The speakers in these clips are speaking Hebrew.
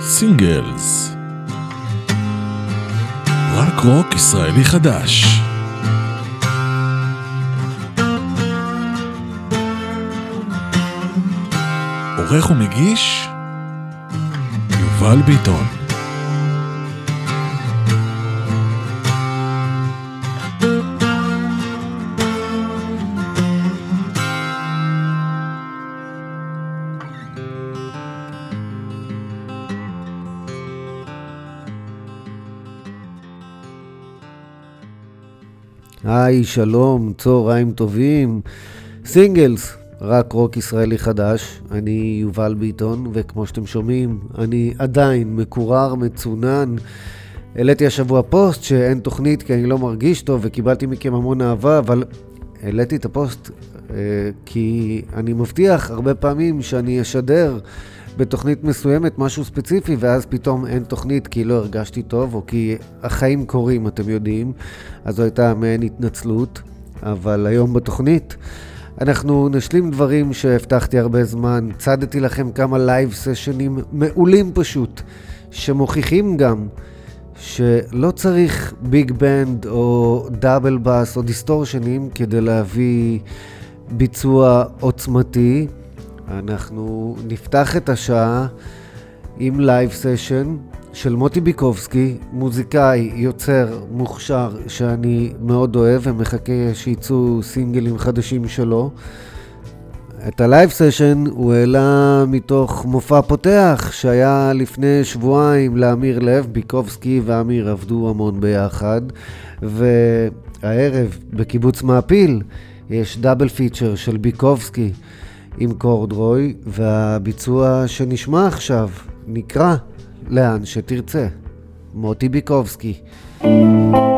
סינגלס. רק רוק ישראלי חדש. עורך ומגיש יובל ביטון היי, שלום, צהריים טובים. סינגלס, רק רוק ישראלי חדש. אני יובל ביטון, וכמו שאתם שומעים, אני עדיין מקורר, מצונן. העליתי השבוע פוסט שאין תוכנית כי אני לא מרגיש טוב וקיבלתי מכם המון אהבה, אבל העליתי את הפוסט אה, כי אני מבטיח הרבה פעמים שאני אשדר בתוכנית מסוימת משהו ספציפי, ואז פתאום אין תוכנית כי לא הרגשתי טוב, או כי החיים קורים, אתם יודעים. אז זו הייתה מעין התנצלות, אבל היום בתוכנית אנחנו נשלים דברים שהבטחתי הרבה זמן. צדתי לכם כמה live session ים מעולים פשוט, שמוכיחים גם שלא צריך big band או double bass או distortion ים כדי להביא ביצוע עוצמתי. אנחנו נפתח את השעה עם live session של מוטי ביקובסקי, מוזיקאי, יוצר, מוכשר, שאני מאוד אוהב ומחכה שיצאו סינגלים חדשים שלו. את ה live session הוא העלה מתוך מופע פותח שהיה לפני שבועיים לאמיר לב, ביקובסקי ואמיר עבדו המון ביחד, והערב בקיבוץ מעפיל יש double feature של ביקובסקי. עם קורדרוי, והביצוע שנשמע עכשיו נקרא לאן שתרצה. מוטי ביקובסקי. בתוכו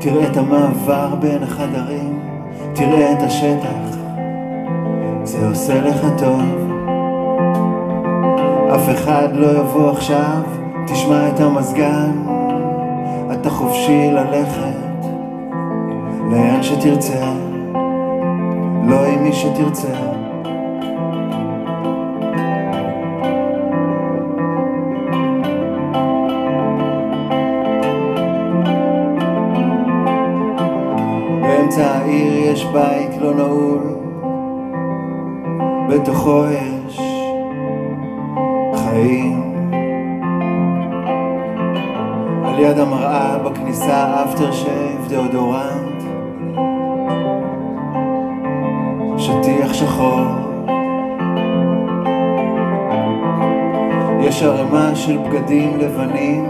תראה את המעבר בין החדרים, תראה את השטח, זה עושה לך טוב. אף אחד לא יבוא עכשיו, תשמע את המזגן, אתה חופשי ללכת לאן שתרצה, לא עם מי שתרצה. יש בית לא נעול, בתוכו יש חיים. על יד המראה בכניסה אפטר שייב דאודורנט, שטיח שחור. יש ערימה של בגדים לבנים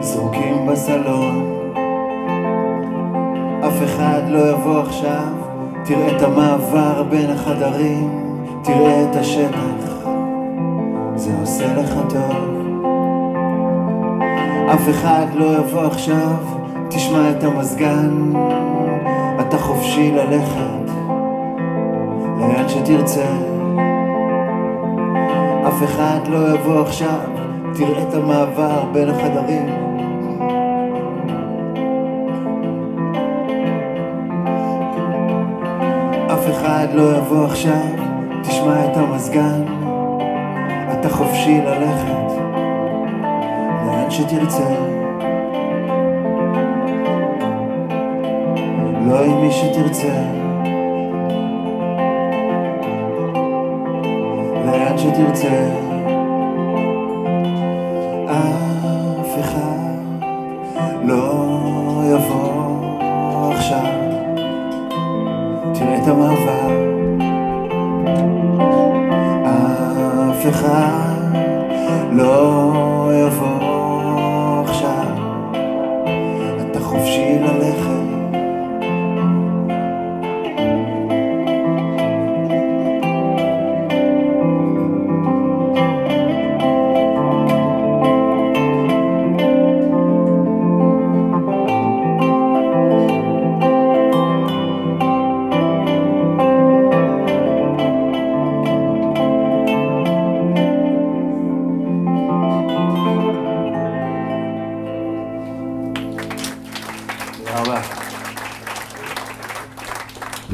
זרוקים בסלון לא יבוא עכשיו, תראה את המעבר בין החדרים, תראה את השטח, זה עושה לך טוב. אף אחד לא יבוא עכשיו, תשמע את המזגן, אתה חופשי ללכת לאן שתרצה. אף אחד לא יבוא עכשיו, תראה את המעבר בין החדרים. אחד לא יבוא עכשיו, תשמע את המזגן, אתה חופשי ללכת לאן שתרצה. לא עם מי שתרצה, לאן שתרצה.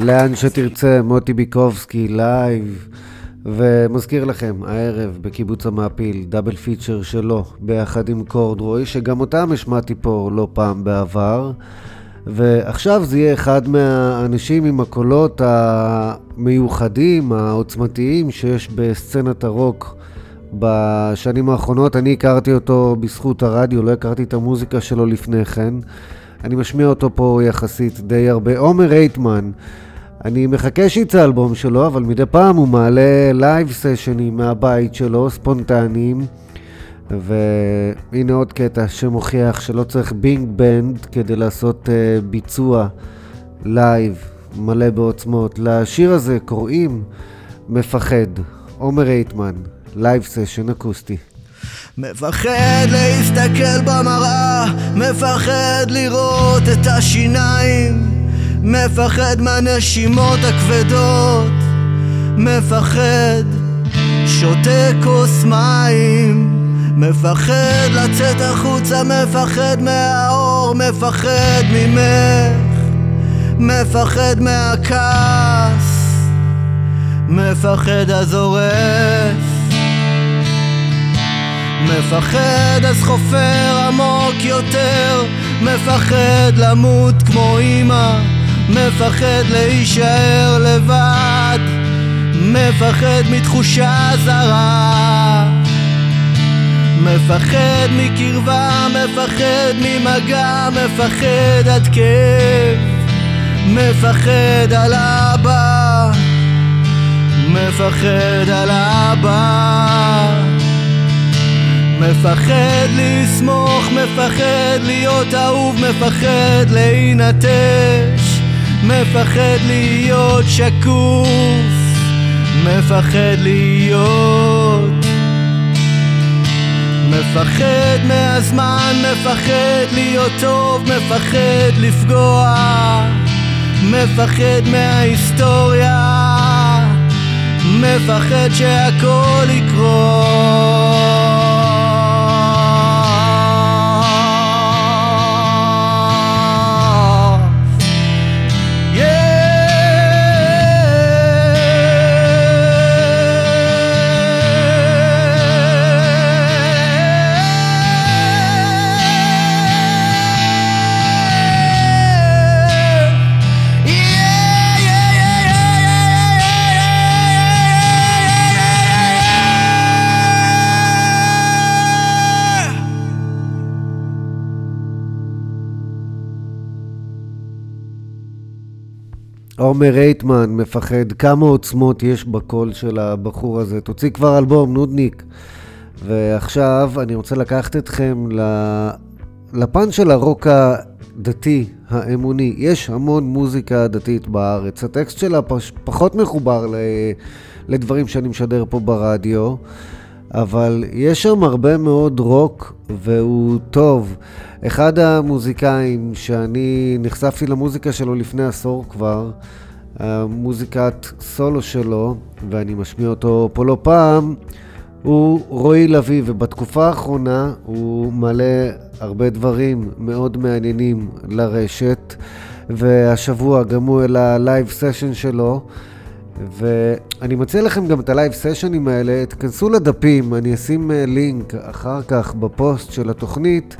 לאן שתרצה, מוטי ביקובסקי, live. ומזכיר לכם, הערב בקיבוץ המעפיל, double feature שלו, ביחד עם קורדרוי, שגם אותם השמעתי פה לא פעם בעבר. ועכשיו זה יהיה אחד מהאנשים עם הקולות המיוחדים, העוצמתיים, שיש בסצנת הרוק בשנים האחרונות. אני הכרתי אותו בזכות הרדיו, לא הכרתי את המוזיקה שלו לפני כן. אני משמיע אותו פה יחסית די הרבה. עומר רייטמן, אני מחכה שיצא אלבום שלו, אבל מדי פעם הוא מעלה live סשנים מהבית שלו, ספונטניים. והנה עוד קטע שמוכיח שלא צריך big band כדי לעשות אה, ביצוע live מלא בעוצמות. לשיר הזה קוראים מפחד, עומר רייטמן, live session אקוסטי. מפחד להסתכל במראה, מפחד לראות את השיניים, מפחד מהנשימות הכבדות, מפחד שותה כוס מים, מפחד לצאת החוצה, מפחד מהאור, מפחד ממך, מפחד מהכעס, מפחד הזורף. מפחד אז חופר עמוק יותר מפחד למות כמו אמא מפחד להישאר לבד מפחד מתחושה זרה מפחד מקרבה, מפחד ממגע, מפחד עד כאב מפחד על אבא מפחד על אבא מפחד לסמוך, מפחד להיות אהוב, מפחד להינטש, מפחד להיות שקוף, מפחד להיות. מפחד מהזמן, מפחד להיות טוב, מפחד לפגוע, מפחד מההיסטוריה, מפחד שהכל יקרוס עומר רייטמן מפחד כמה עוצמות יש בקול של הבחור הזה. תוציא כבר אלבום, נודניק. ועכשיו אני רוצה לקחת אתכם לפן של הרוק הדתי, האמוני. יש המון מוזיקה דתית בארץ. הטקסט שלה. פחות מחובר לדברים שאני משדר פה ברדיו, אבל יש שם הרבה מאוד רוק והוא טוב. אחד המוזיקאים שאני נחשפתי למוזיקה שלו לפני עשור כבר, במוזיקת סולו שלו, ואני משמיע אותו פה לא פעם, הוא רועי לביא, ובתקופה האחרונה הוא מעלה הרבה דברים מאוד מעניינים לרשת, והשבוע גם הוא העלה live session שלו. ואני מציע לכם גם את ה live סשנים האלה, תכנסו לדפים, אני אשים לינק אחר כך בפוסט של התוכנית.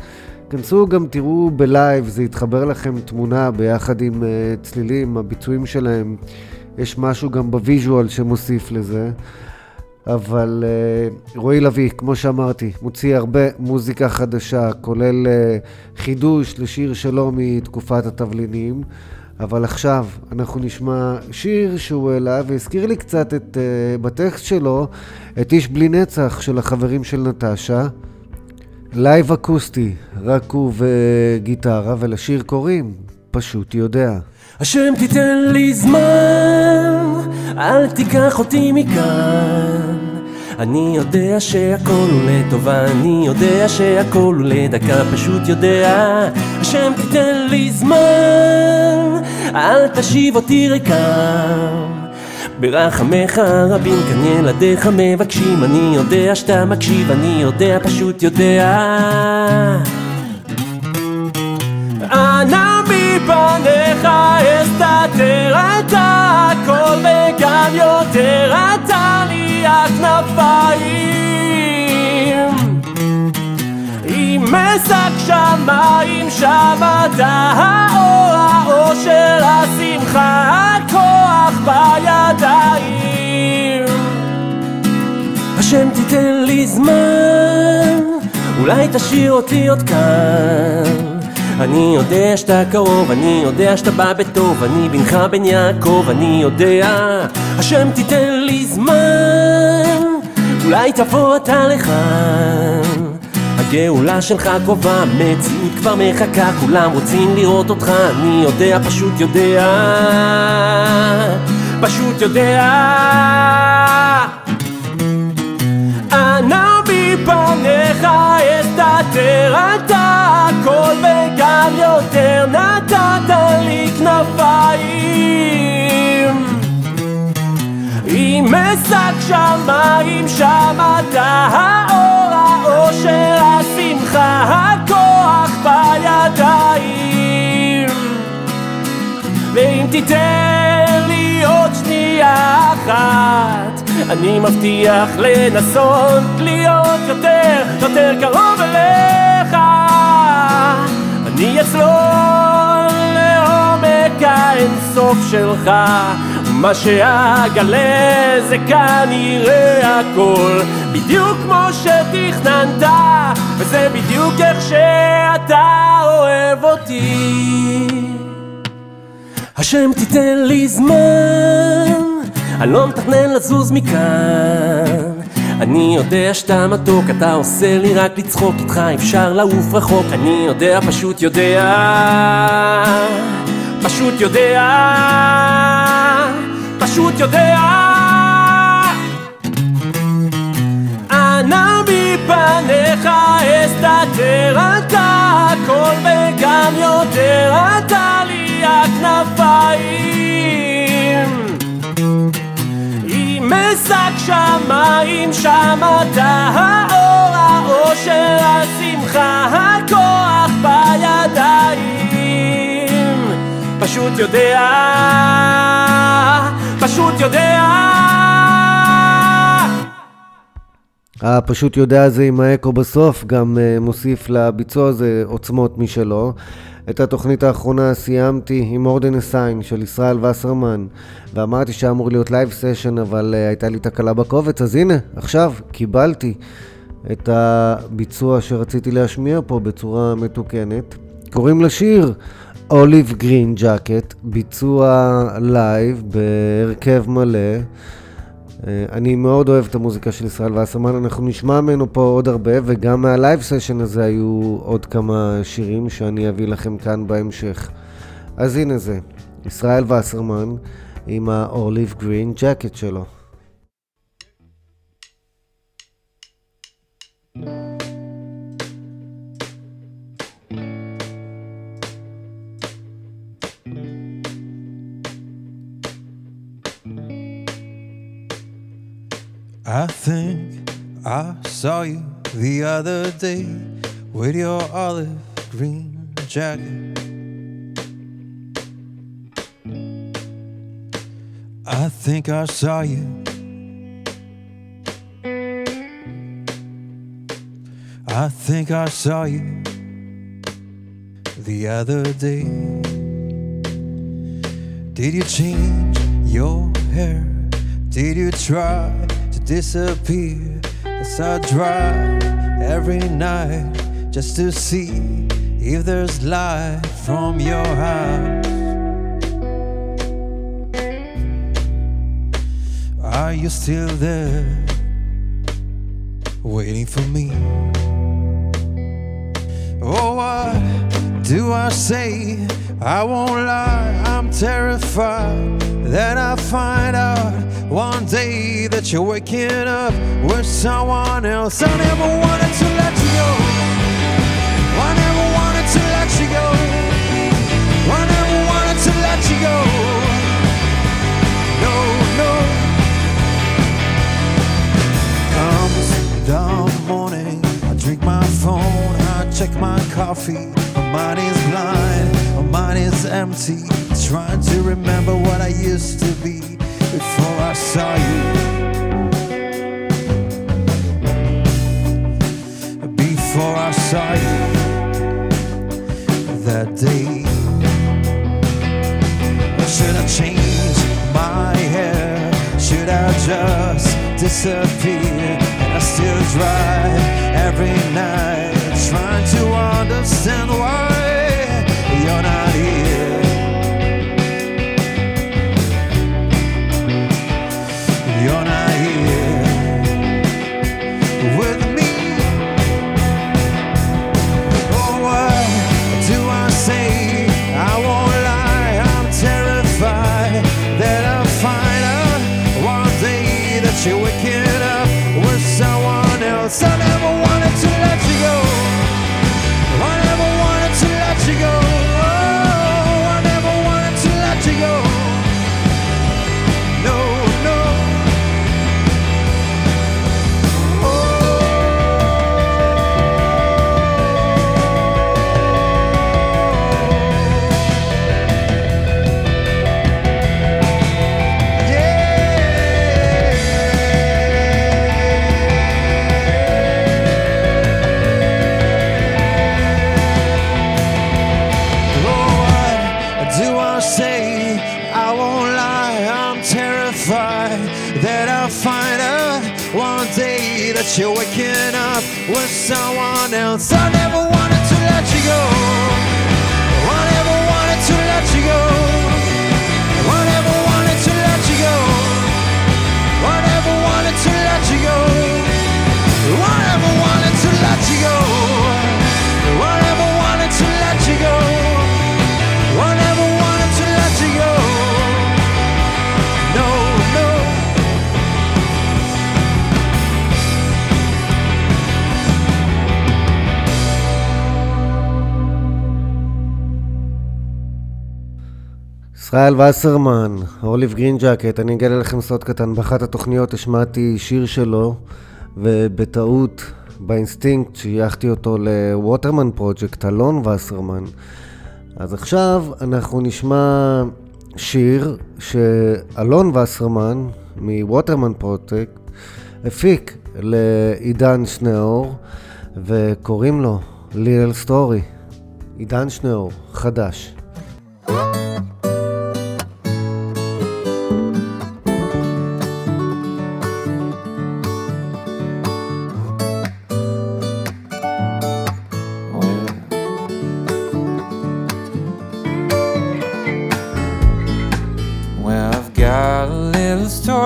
כנסו גם תראו ב live, זה יתחבר לכם תמונה ביחד עם אה, צלילים, הביצועים שלהם. יש משהו גם ב visual שמוסיף לזה. אבל אה, רועי לביא, כמו שאמרתי, מוציא הרבה מוזיקה חדשה, כולל אה, חידוש לשיר שלו מתקופת התבלינים. אבל עכשיו אנחנו נשמע שיר שהוא העלה והזכיר לי קצת את, אה, בטקסט שלו את איש בלי נצח של החברים של נטשה. live אקוסטי, רק הוא וגיטרה, ולשיר קוראים פשוט יודע. השם תיתן לי זמן, אל תיקח אותי מכאן. אני יודע שהכל הוא לטובה, אני יודע שהכל הוא לדקה, פשוט יודע. השם תיתן לי זמן, אל תשיב אותי ריקם. ברחמך רבים כאן ילדיך מבקשים אני יודע שאתה מקשיב, אני יודע, פשוט יודע אנא מפניך אסתתר, אל וגם יותר אתה הכנפיים עם משק שמיים שם אתה האור האור של השמחה הכוח בידיים. השם תיתן לי זמן אולי תשאיר אותי עוד כאן אני יודע שאתה קרוב, אני יודע שאתה בא בטוב, אני בנך בן יעקב, אני יודע, השם תיתן לי זמן, אולי תבוא אתה לכאן. הגאולה שלך קרובה, המציאות כבר מחכה, כולם רוצים לראות אותך, אני יודע, פשוט יודע, פשוט יודע. אנא מפניך אסתתר אתה הכל וגם יותר נתת לי כנפיים. עם משק שמיים אתה האור של השמחה הכוח בידיים. ואם תיתן לי עוד שנייה אחת אני מבטיח לנסות להיות יותר, יותר קרוב אליך. אני אצלול לעומק האינסוף שלך מה שאגלה זה כנראה הכל. בדיוק כמו שתכננת וזה בדיוק איך שאתה אוהב אותי. השם תיתן לי זמן אני לא מתכנן לזוז מכאן. אני יודע שאתה מתוק, אתה עושה לי רק לצחוק איתך אפשר לעוף רחוק. אני יודע, פשוט יודע פשוט יודע פשוט יודע. אנא מפניך אסתתר אתה הכל וגם יותר אתה לי הכנפיים משק שמיים שם אתה האור של השמחה הכוח בידיים פשוט יודע פשוט יודע הפשוט יודע הזה עם האקו בסוף, גם אה, מוסיף לביצוע הזה עוצמות משלו. את התוכנית האחרונה סיימתי עם אורדן אסיין של ישראל וסרמן, ואמרתי שאמור להיות live session, אבל אה, הייתה לי תקלה בקובץ, אז הנה, עכשיו קיבלתי את הביצוע שרציתי להשמיע פה בצורה מתוקנת. קוראים לשיר Olive Green Jacket, ביצוע live בהרכב מלא. אני מאוד אוהב את המוזיקה של ישראל וסרמן, אנחנו נשמע ממנו פה עוד הרבה, וגם מה live session הזה היו עוד כמה שירים שאני אביא לכם כאן בהמשך. אז הנה זה, ישראל וסרמן עם ה Olive Green Jacket שלו. I think I saw you the other day with your olive green jacket. I think I saw you. I think I saw you the other day. Did you change your hair? Did you try disappear as I drive every night just to see if there's light from your house? Are you still there waiting for me? Oh, what do I say? I won't lie, I'm terrified that I find out one day that you're waking up with someone else. I never wanted to let you go. I never wanted to let you go. I never wanted to let you go. No, no. Comes the morning, I drink my phone, I check my coffee. My mind is blind, my mind is empty. Trying to remember what I used to be. before I saw you. Before I saw you that day. Should I change my hair? Should I just disappear? And I still drive every night, trying to understand why you're not here. ישראל וסרמן, Olive Green Jacket, אני אגלה לכם סוד קטן, באחת התוכניות השמעתי שיר שלו, ובטעות, באינסטינקט, שייכתי אותו ל Waterman Project, אלון וסרמן. אז עכשיו אנחנו נשמע שיר שאלון וסרמן מ Waterman Project הפיק לעידן שניאור, וקוראים לו Little Story. עידן שניאור, חדש.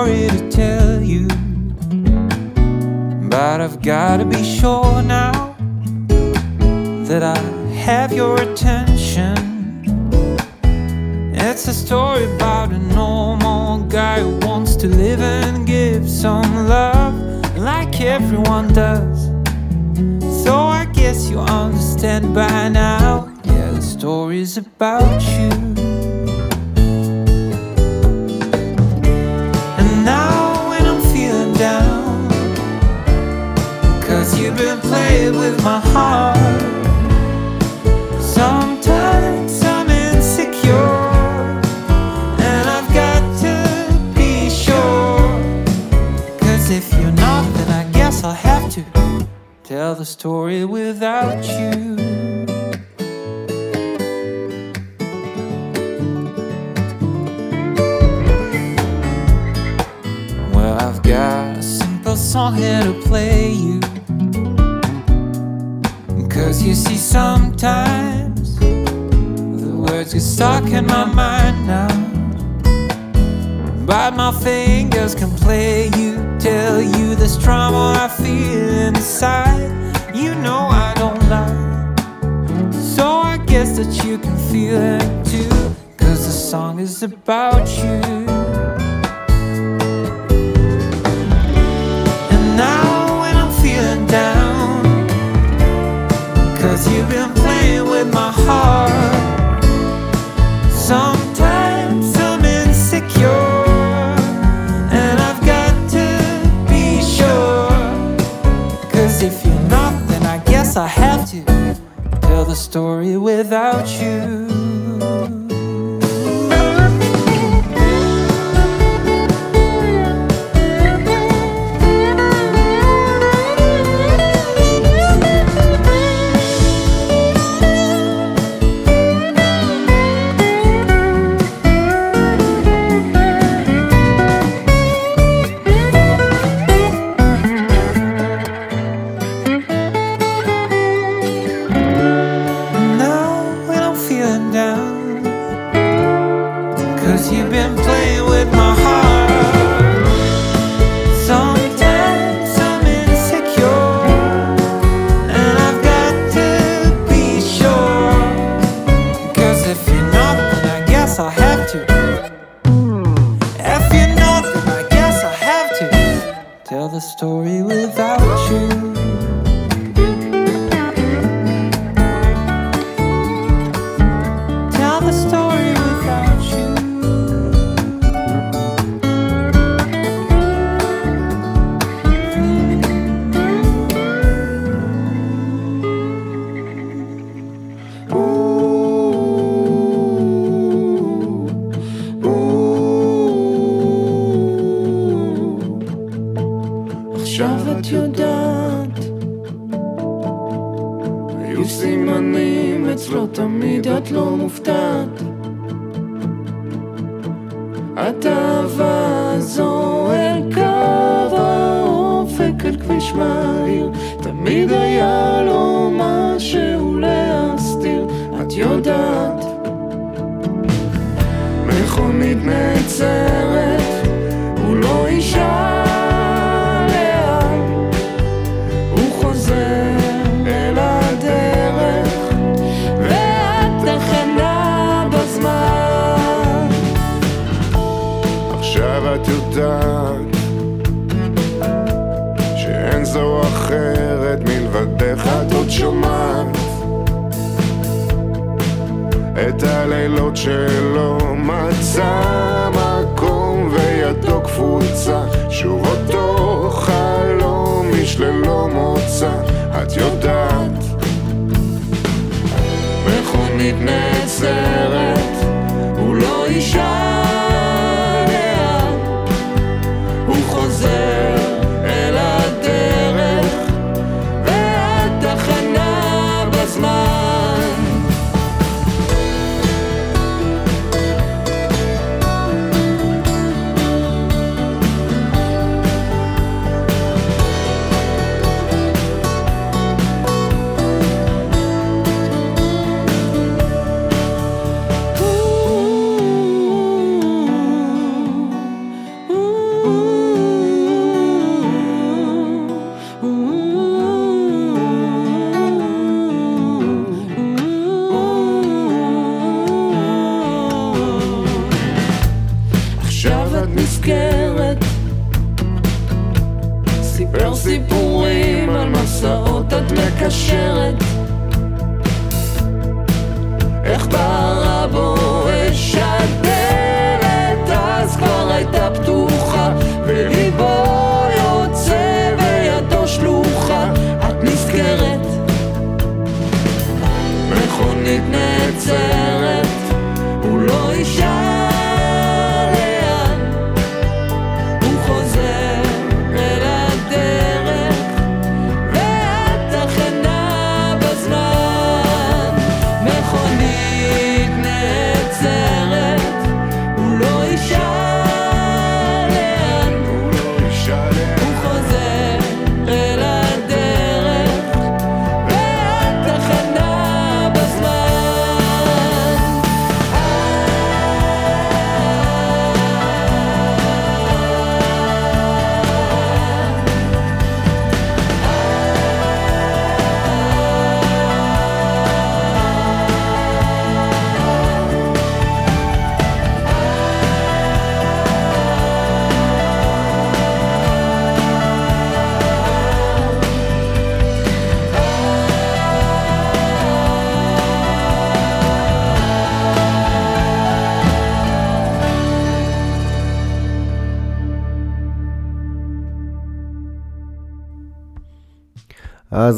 Story to tell you. But I've gotta be sure now that I have your attention. It's a story about a normal guy who wants to live and give some love like everyone does. So I guess you understand by now. Yeah, the story's about you. You've been playing with my heart. Sometimes I'm insecure, and I've got to be sure. Cause if you're not, then I guess I'll have to tell the story without you. Well, I've got a simple song here to play you. You see, sometimes the words get stuck in my mind now. But my fingers can play you, tell you this trauma I feel inside. You know I don't lie. So I guess that you can feel it too. Cause the song is about you. If you're not, then I guess I have to tell the story without you. הוא לא שומעת את הלילות שלא מצא מקום וידו קפוצה שוב אותו חלום איש ללא מוצא את יודעת. מכונית נעצרת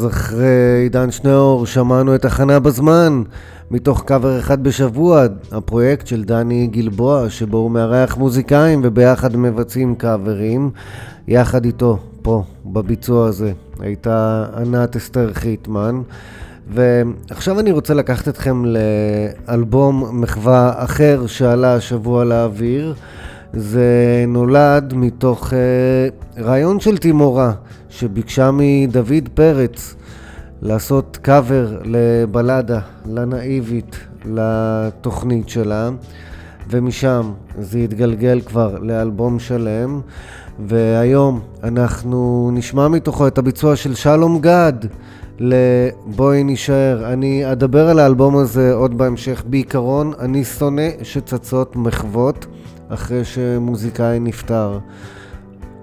אחרי עידן שניאור שמענו את הכנה בזמן, מתוך קאבר אחד בשבוע, הפרויקט של דני גלבוע, שבו הוא מארח מוזיקאים וביחד מבצעים קאברים, יחד איתו, פה, בביצוע הזה, הייתה ענת אסתר חיטמן. ועכשיו אני רוצה לקחת אתכם לאלבום מחווה אחר שעלה השבוע לאוויר. זה נולד מתוך uh, רעיון של תימורה שביקשה מדוד פרץ לעשות קאבר לבלדה, לנאיבית, לתוכנית שלה, ומשם זה התגלגל כבר לאלבום שלם, והיום אנחנו נשמע מתוכו את הביצוע של שלום גד ל"בואי נישאר". אני אדבר על האלבום הזה עוד בהמשך. בעיקרון, אני שונא שצצות מחוות אחרי שמוזיקאי נפטר.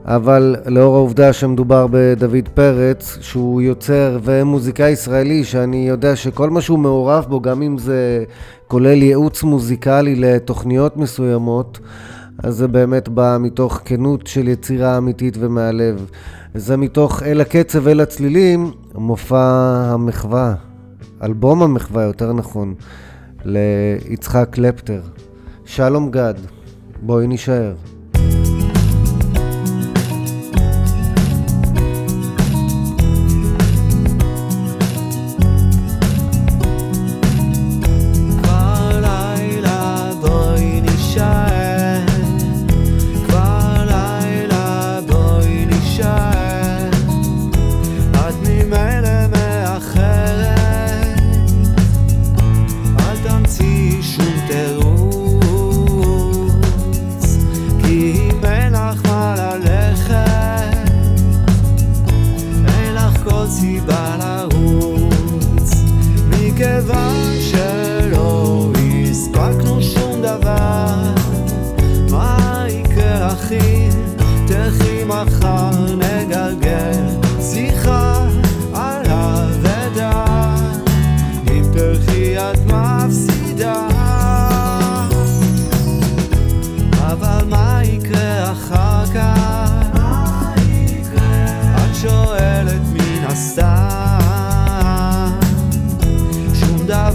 אבל לאור העובדה שמדובר בדוד פרץ, שהוא יוצר ומוזיקאי ישראלי, שאני יודע שכל מה שהוא מעורב בו, גם אם זה כולל ייעוץ מוזיקלי לתוכניות מסוימות, אז זה באמת בא מתוך כנות של יצירה אמיתית ומהלב. זה מתוך אל הקצב, אל הצלילים, מופע המחווה, אלבום המחווה יותר נכון, ליצחק קלפטר. שלום גד, בואי נישאר.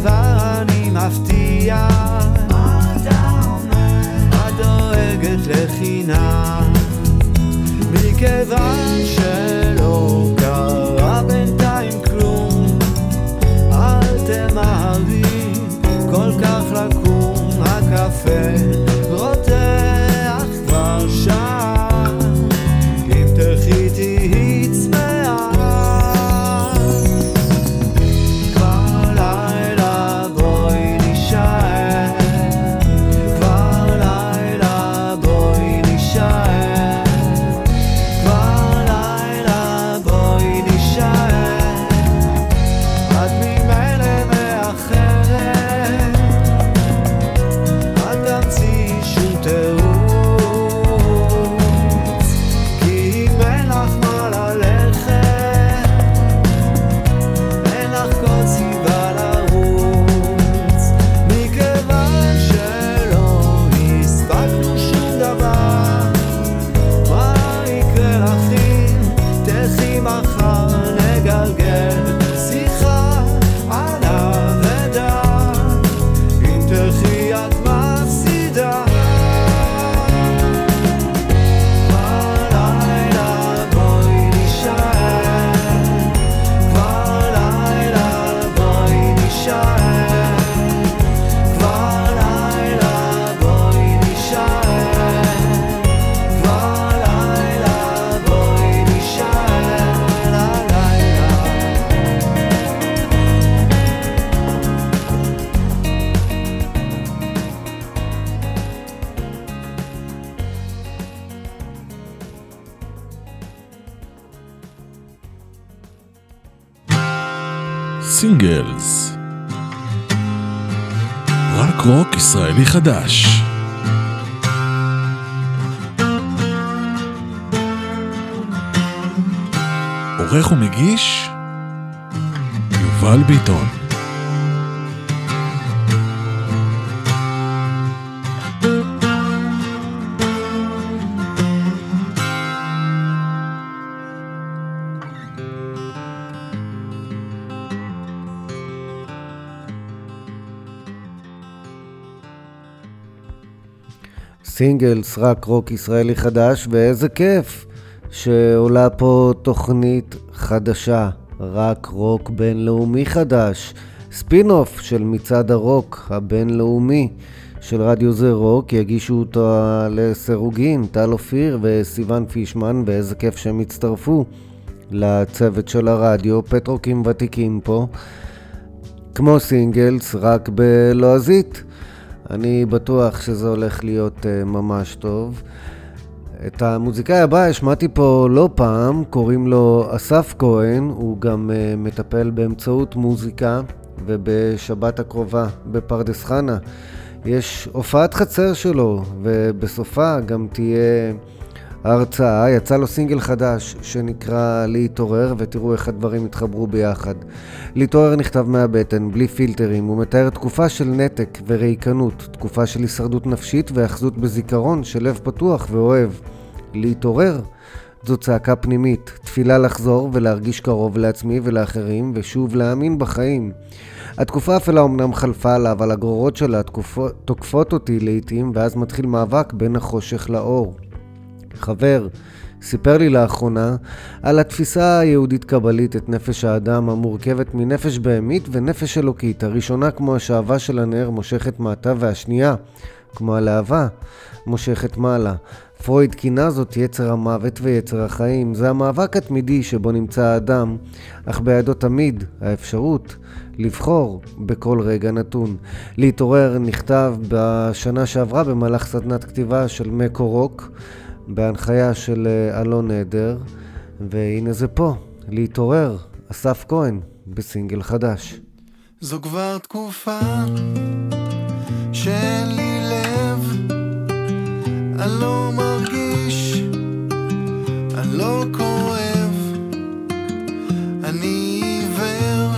בעבר אני מבטיח? את דואגת לחינם מכיוון שלא קרה בינתיים כלום אל תמהרי כל כך לקום הקפה סינגלס. רק רוק ישראלי חדש. עורך ומגיש יובל ביטון סינגלס, רק רוק ישראלי חדש, ואיזה כיף שעולה פה תוכנית חדשה, רק רוק בינלאומי חדש, ספין-אוף של מצעד הרוק הבינלאומי של רדיו זה רוק, יגישו אותו לסירוגין, טל אופיר וסיון פישמן, ואיזה כיף שהם הצטרפו לצוות של הרדיו, פטרוקים ותיקים פה, כמו סינגלס, רק בלועזית. אני בטוח שזה הולך להיות uh, ממש טוב. את המוזיקאי הבא השמעתי פה לא פעם, קוראים לו אסף כהן, הוא גם uh, מטפל באמצעות מוזיקה, ובשבת הקרובה בפרדס חנה יש הופעת חצר שלו, ובסופה גם תהיה... ההרצאה, יצא לו סינגל חדש שנקרא להתעורר, ותראו איך הדברים התחברו ביחד. להתעורר נכתב מהבטן, בלי פילטרים, הוא מתאר תקופה של נתק וריקנות, תקופה של הישרדות נפשית והאחזות בזיכרון של לב פתוח ואוהב. להתעורר זו צעקה פנימית, תפילה לחזור ולהרגיש קרוב לעצמי ולאחרים, ושוב להאמין בחיים. התקופה האפלה אמנם חלפה לה, אבל הגרורות שלה תוקפות אותי לעיתים, ואז מתחיל מאבק בין החושך לאור. חבר סיפר לי לאחרונה על התפיסה היהודית-קבלית את נפש האדם המורכבת מנפש בהמית ונפש אלוקית, הראשונה כמו השאבה של הנר מושכת מעתה והשנייה, כמו הלהבה, מושכת מעלה. פרויד כינה זאת יצר המוות ויצר החיים. זה המאבק התמידי שבו נמצא האדם, אך בידו תמיד האפשרות לבחור בכל רגע נתון. להתעורר נכתב בשנה שעברה במהלך סדנת כתיבה של מקורוק. בהנחיה של אה, אלון נדר, והנה זה פה, להתעורר, אסף כהן, בסינגל חדש. זו כבר תקופה שאין לי לב, אני לא מרגיש, אני לא כואב, אני עיוור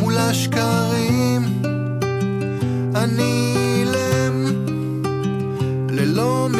מול השקרים, אני אילם ללא מילים.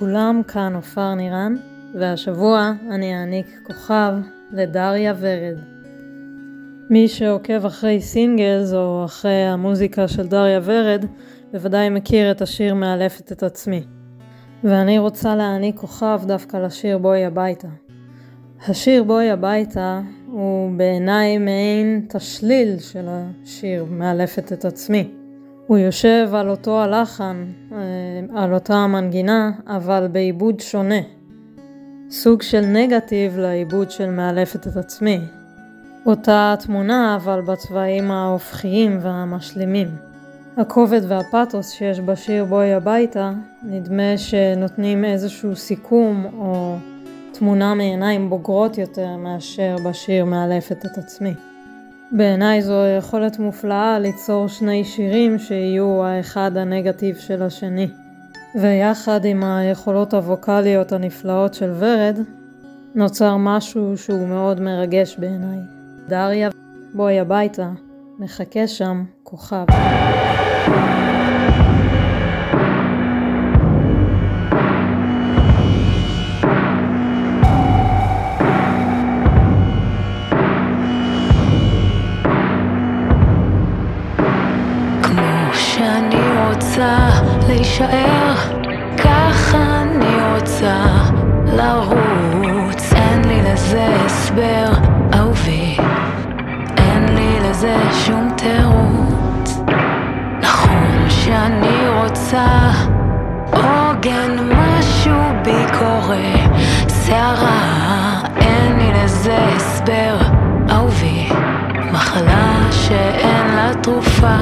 לכולם, כאן עופר נירן, והשבוע אני אעניק כוכב לדריה ורד. מי שעוקב אחרי סינגלס או אחרי המוזיקה של דריה ורד, בוודאי מכיר את השיר מאלפת את עצמי. ואני רוצה להעניק כוכב דווקא לשיר בואי הביתה. השיר בואי הביתה הוא בעיניי מעין תשליל של השיר מאלפת את עצמי. הוא יושב על אותו הלחן, אה, על אותה המנגינה, אבל בעיבוד שונה. סוג של נגטיב לעיבוד של מאלפת את עצמי. אותה תמונה אבל בצבעים ההופכיים והמשלימים. הכובד והפתוס שיש בשיר בואי הביתה, נדמה שנותנים איזשהו סיכום או תמונה מעיניים בוגרות יותר מאשר בשיר מאלפת את עצמי. בעיניי זו יכולת מופלאה ליצור שני שירים שיהיו האחד הנגטיב של השני. ויחד עם היכולות הווקאליות הנפלאות של ורד, נוצר משהו שהוא מאוד מרגש בעיניי. דריה, בואי הביתה, מחכה שם כוכב. להישאר, ככה אני רוצה לרוץ. אין לי לזה הסבר, אהובי, אין לי לזה שום תירוץ. נכון שאני רוצה עוגן, משהו בי קורה, שערה, אין לי לזה הסבר, אהובי, מחלה שאין לה תרופה.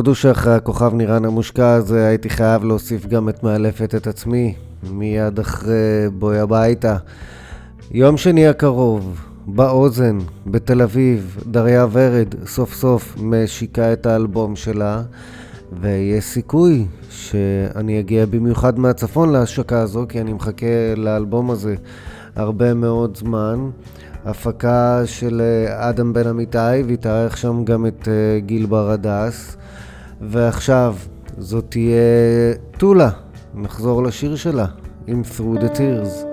תודו שאחרי הכוכב נירן המושקע הזה הייתי חייב להוסיף גם את מאלפת את עצמי, מיד אחרי בואי הביתה. יום שני הקרוב, באוזן, בתל אביב, דריה ורד סוף סוף משיקה את האלבום שלה, ויש סיכוי שאני אגיע במיוחד מהצפון להשקה הזו, כי אני מחכה לאלבום הזה הרבה מאוד זמן. הפקה של אה, אדם בן אמיתי, והתארח שם גם את אה, גיל בר הדס. ועכשיו זאת תהיה טולה, נחזור לשיר שלה, עם Through the Tears.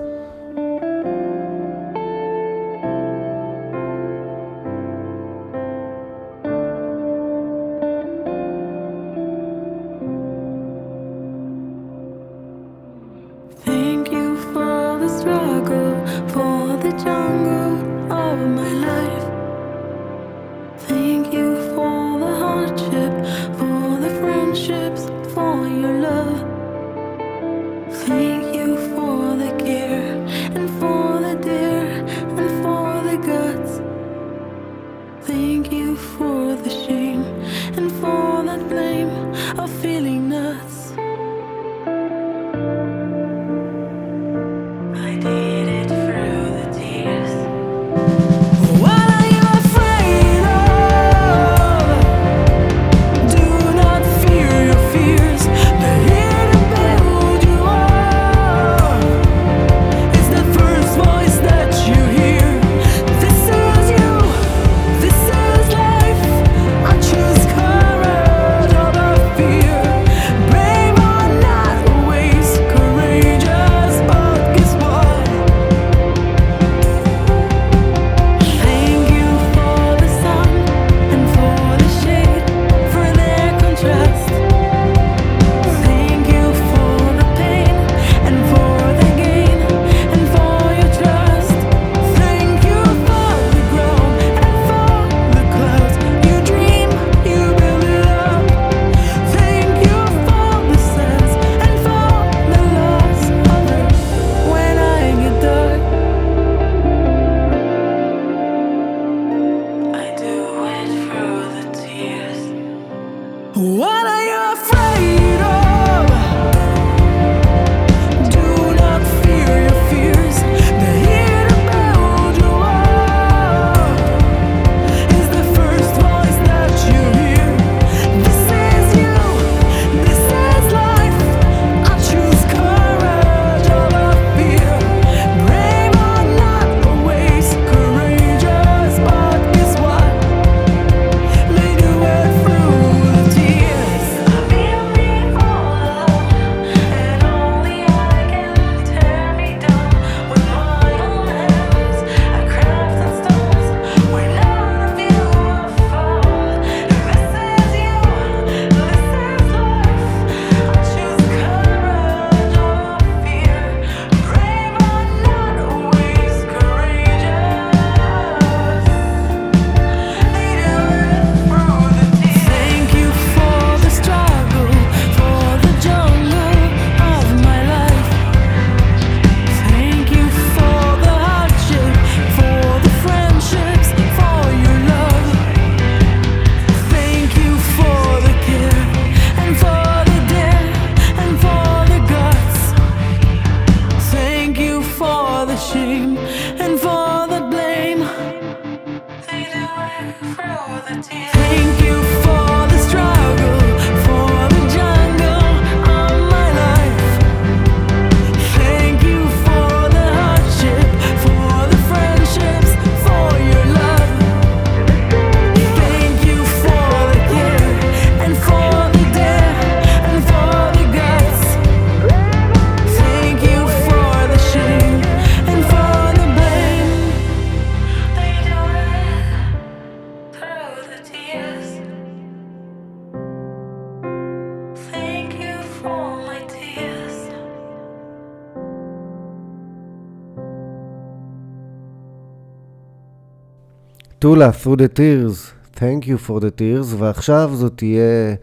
טולה, through the tears, thank you for the tears, ועכשיו זאת תהיה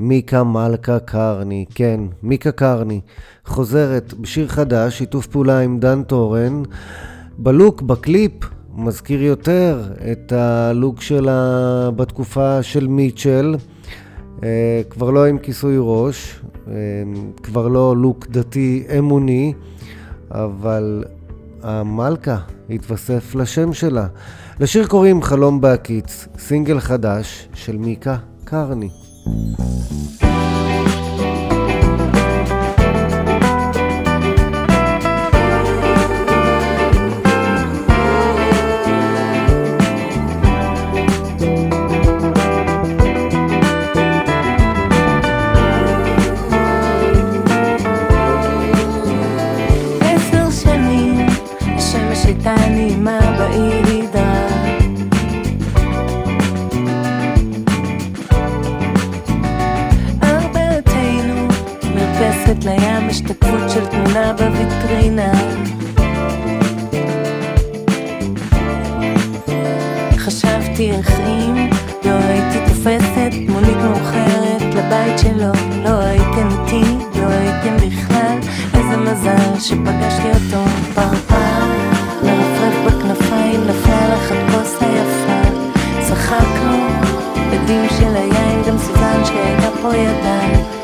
מיקה מלכה קרני, כן, מיקה קרני, חוזרת בשיר חדש, שיתוף פעולה עם דן טורן, בלוק, בקליפ, מזכיר יותר את הלוק שלה בתקופה של מיטשל. אה, כבר לא עם כיסוי ראש, אה, כבר לא לוק דתי אמוני, אבל המלכה התווסף לשם שלה. לשיר קוראים חלום בהקיץ, סינגל חדש של מיקה קרני. קטנה. חשבתי איך אם לא הייתי תופסת מונית מאוחרת לבית שלו, לא הייתם איתי, לא הייתם בכלל, איזה מזל שפגשתי אותו פרפר, מרפרף בכנפיים, נפל לך הכוס היפה, צחקנו, בדים של היין, גם סוזן שהייתה פה ידיים.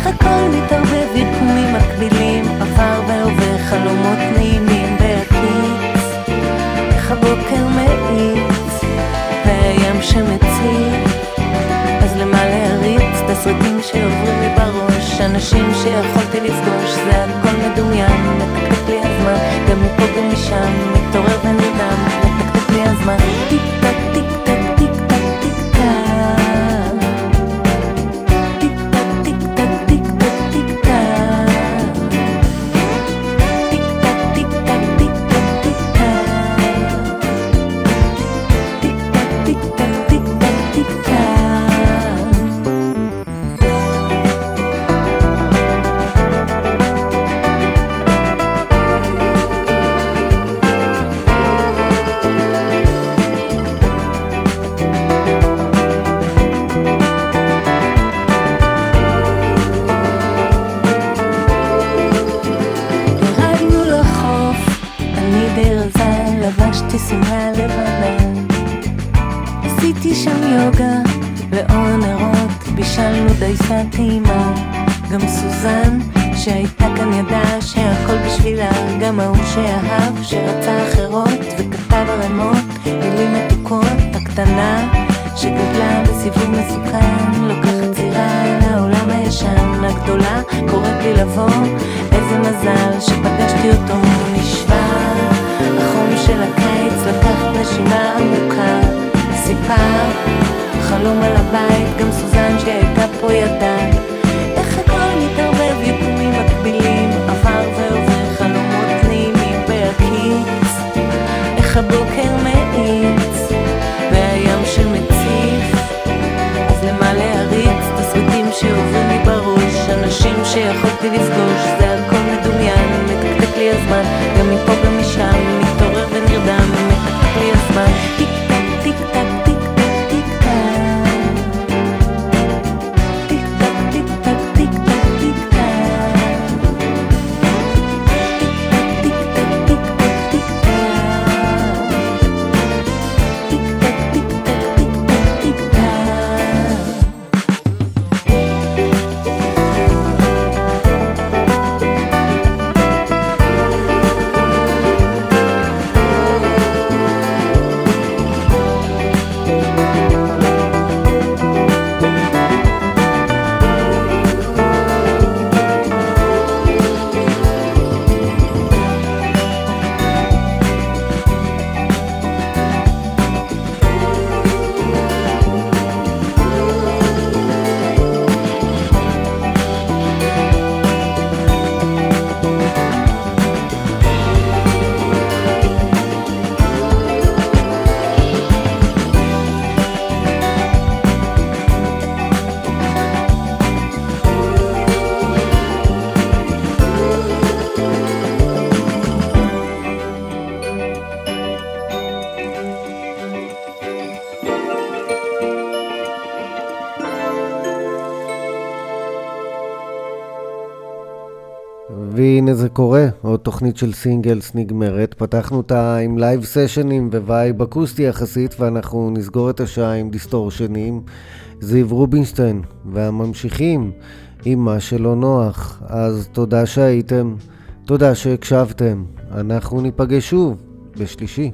איך הכל מתערבב יקומים מקבילים עבר והווה חלומות נעימים בהקיץ איך הבוקר מאיץ והים שמציץ אז למה להריץ את הסרטים שעוברים לי בראש? אנשים שיכולתי לפגוש זה הכל מדומיין. מתקתק לי הזמן גם מפה ומשם מתעורר ונדם מתקתק לי הזמן. טיפ טיפ lung lullaby. והנה זה קורה, עוד תוכנית של סינגלס נגמרת. פתחנו אותה עם live סשנים ו vibe אקוסטי יחסית, ואנחנו נסגור את השעה עם דיסטורשנים. זיו רובינשטיין, והממשיכים עם מה שלא נוח. אז תודה שהייתם, תודה שהקשבתם. אנחנו ניפגש שוב בשלישי.